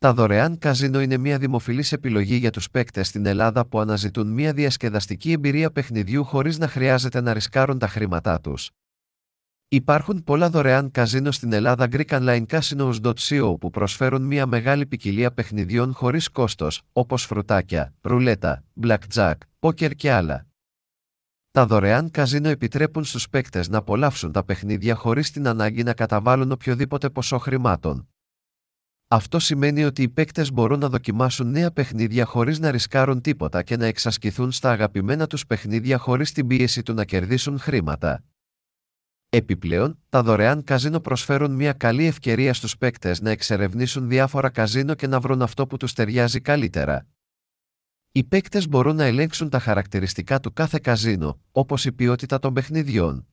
Τα δωρεάν καζίνο είναι μια δημοφιλής επιλογή για τους παίκτες στην Ελλάδα που αναζητούν μια διασκεδαστική εμπειρία παιχνιδιού χωρίς να χρειάζεται να ρισκάρουν τα χρήματά τους. Υπάρχουν πολλά δωρεάν καζίνο στην Ελλάδα Greek Online Casinos.co που προσφέρουν μια μεγάλη ποικιλία παιχνιδιών χωρίς κόστος, όπως φρουτάκια, ρουλέτα, blackjack, poker και άλλα. Τα δωρεάν καζίνο επιτρέπουν στους παίκτες να απολαύσουν τα παιχνίδια χωρίς την ανάγκη να καταβάλουν οποιοδήποτε ποσό χρημάτων. Αυτό σημαίνει ότι οι παίκτες μπορούν να δοκιμάσουν νέα παιχνίδια χωρίς να ρισκάρουν τίποτα και να εξασκηθούν στα αγαπημένα τους παιχνίδια χωρίς την πίεση του να κερδίσουν χρήματα. Επιπλέον, τα δωρεάν καζίνο προσφέρουν μια καλή ευκαιρία στους παίκτες να εξερευνήσουν διάφορα καζίνο και να βρουν αυτό που τους ταιριάζει καλύτερα. Οι παίκτες μπορούν να ελέγξουν τα χαρακτηριστικά του κάθε καζίνο, όπως η ποιότητα των παιχνιδιών,